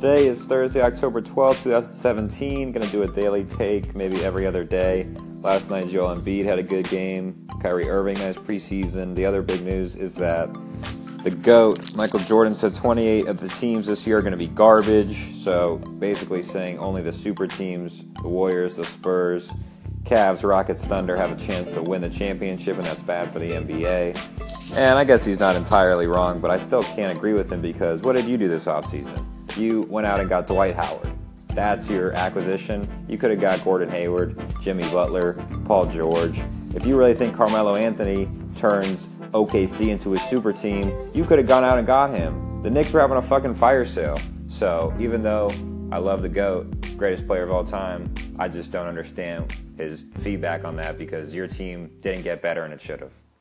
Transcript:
Today is Thursday, October 12, 2017. Gonna do a daily take, maybe every other day. Last night, Joel Embiid had a good game. Kyrie Irving has preseason. The other big news is that the GOAT, Michael Jordan, said 28 of the teams this year are to be garbage. So basically saying only the super teams, the Warriors, the Spurs, Cavs, Rockets, Thunder have a chance to win the championship, and that's bad for the NBA. And I guess he's not entirely wrong, but I still can't agree with him because what did you do this offseason? You went out and got Dwight Howard. That's your acquisition. You could have got Gordon Hayward, Jimmy Butler, Paul George. If you really think Carmelo Anthony turns OKC into a super team, you could have gone out and got him. The Knicks were having a fucking fire sale. So even though I love the GOAT, greatest player of all time, I just don't understand his feedback on that because your team didn't get better and it should have.